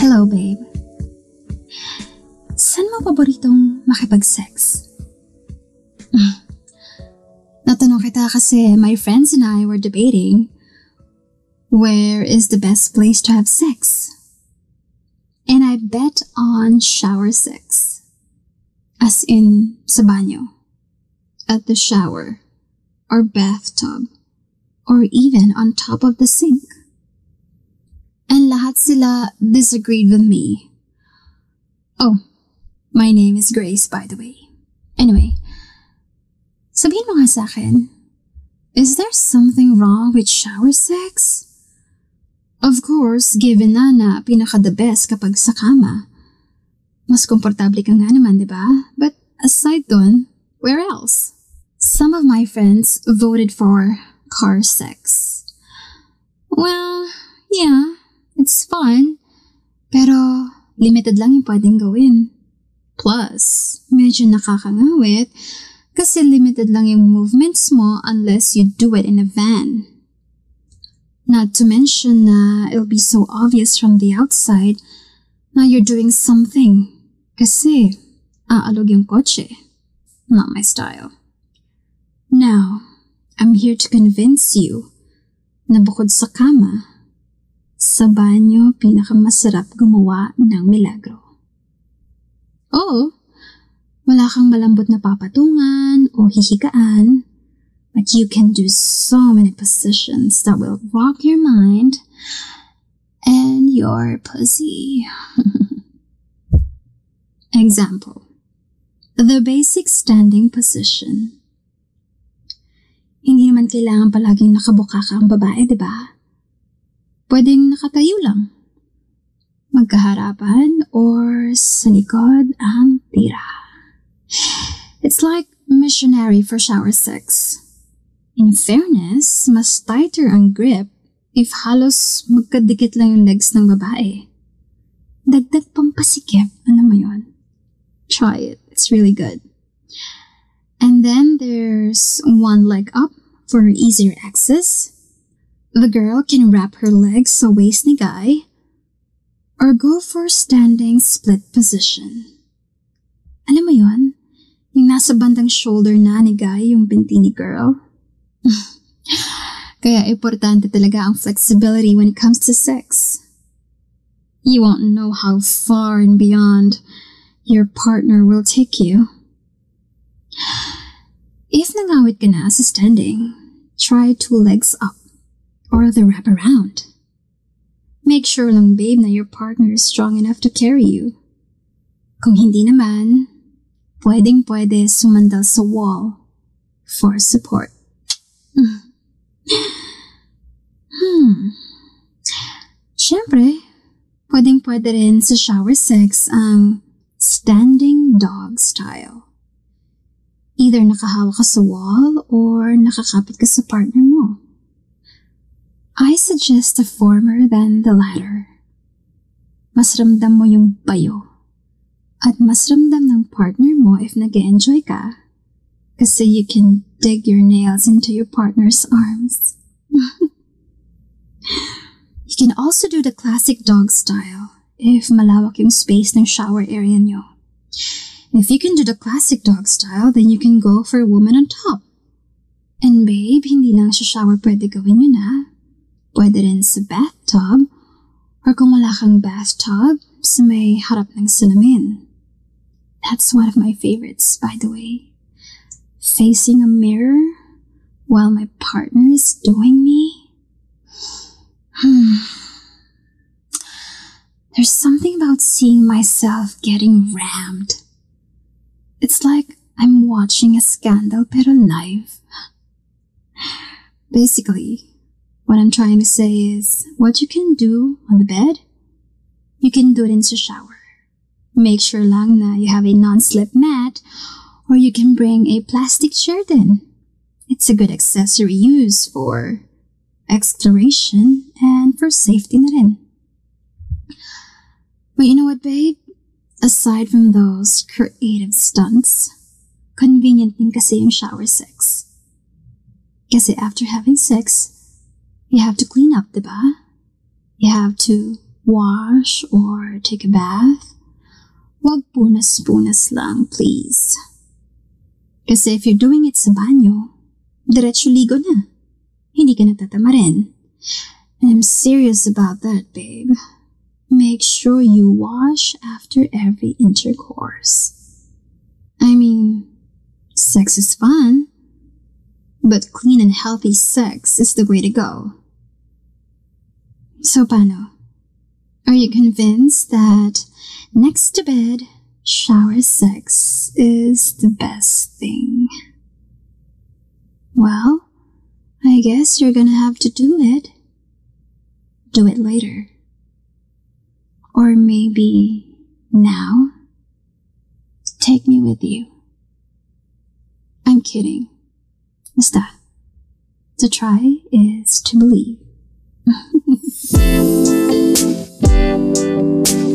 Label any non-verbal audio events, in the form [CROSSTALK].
Hello, babe. Saan mo paboritong makipag-sex? Hmm. Natanong kita kasi my friends and I were debating where is the best place to have sex. And I bet on shower sex. As in, sa banyo. At the shower. Or bathtub. Or even on top of the sink. And lahat sila disagreed with me. Oh, my name is Grace, by the way. Anyway, sabihin mo nga sa akin, is there something wrong with shower sex? Of course, given na na pinaka the best kapag sa kama. Mas komportable ka nga naman, di ba? But aside dun, where else? Some of my friends voted for car sex. Well, yeah, it's fun. Pero limited lang yung pwedeng gawin. Plus, medyo nakakangawit kasi limited lang yung movements mo unless you do it in a van. Not to mention na it'll be so obvious from the outside na you're doing something kasi aalog yung kotse. Not my style. Now, I'm here to convince you na bukod sa kama, sa banyo pinakamasarap gumawa ng milagro. Oo, wala kang malambot na papatungan o hihigaan, but you can do so many positions that will rock your mind and your pussy. [LAUGHS] Example. The basic standing position. Naman kailangan palaging nakabuka ka ang babae, di ba? Pwedeng nakatayo lang. Magkaharapan or sa likod ang tira. It's like missionary for shower sex. In fairness, mas tighter ang grip if halos magkadikit lang yung legs ng babae. Dagdag pampasikip, ano mo yun? Try it, it's really good. And then there's one leg up for easier access. The girl can wrap her legs sa waist ni guy or go for standing split position. Alam mo yon? Yung nasa bandang shoulder na ni guy yung binti ni girl. [LAUGHS] Kaya importante talaga ang flexibility when it comes to sex. You won't know how far and beyond your partner will take you. If nangawit ka na standing, try two legs up or the wrap around. Make sure lang babe na your partner is strong enough to carry you. Kung hindi naman, pwedeng pwede sumandal sa wall for support. hmm. Siyempre, pwedeng pwede rin sa shower sex ang standing dog style. Either nakahawak ka sa wall or nakakapit ka sa partner mo. I suggest the former than the latter. Mas ramdam mo yung bayo. At mas ramdam ng partner mo if nag enjoy ka. Kasi you can dig your nails into your partner's arms. [LAUGHS] you can also do the classic dog style if malawak yung space ng shower area nyo. If you can do the classic dog style, then you can go for a woman on top. And babe, hindi lang sa shower pwede gawin yun ha. Pwede rin sa bathtub, or kung wala kang bathtub, sa may harap ng salamin. That's one of my favorites, by the way. Facing a mirror while my partner is doing me. Hmm. There's something about seeing myself getting rammed. It's like I'm watching a scandal pero live. Basically, what I'm trying to say is what you can do on the bed, you can do it in the shower. Make sure lang na you have a non-slip mat or you can bring a plastic chair then. It's a good accessory use for exploration and for safety na rin. But you know what, babe? Aside from those creative stunts, convenient din kasi yung shower sex. Kasi after having sex, you have to clean up, diba? You have to wash or take a bath, wag punas-punas lang, please. Kasi if you're doing it sa banyo, diretso ligo na. Hindi ka natatama rin. And I'm serious about that, babe. Make sure you wash after every intercourse. I mean, sex is fun, but clean and healthy sex is the way to go. So, paano? Are you convinced that next to bed, shower sex is the best thing? Well, I guess you're gonna have to do it. Do it later or maybe now, take me with you. I'm kidding. Basta. To try is to believe. [LAUGHS]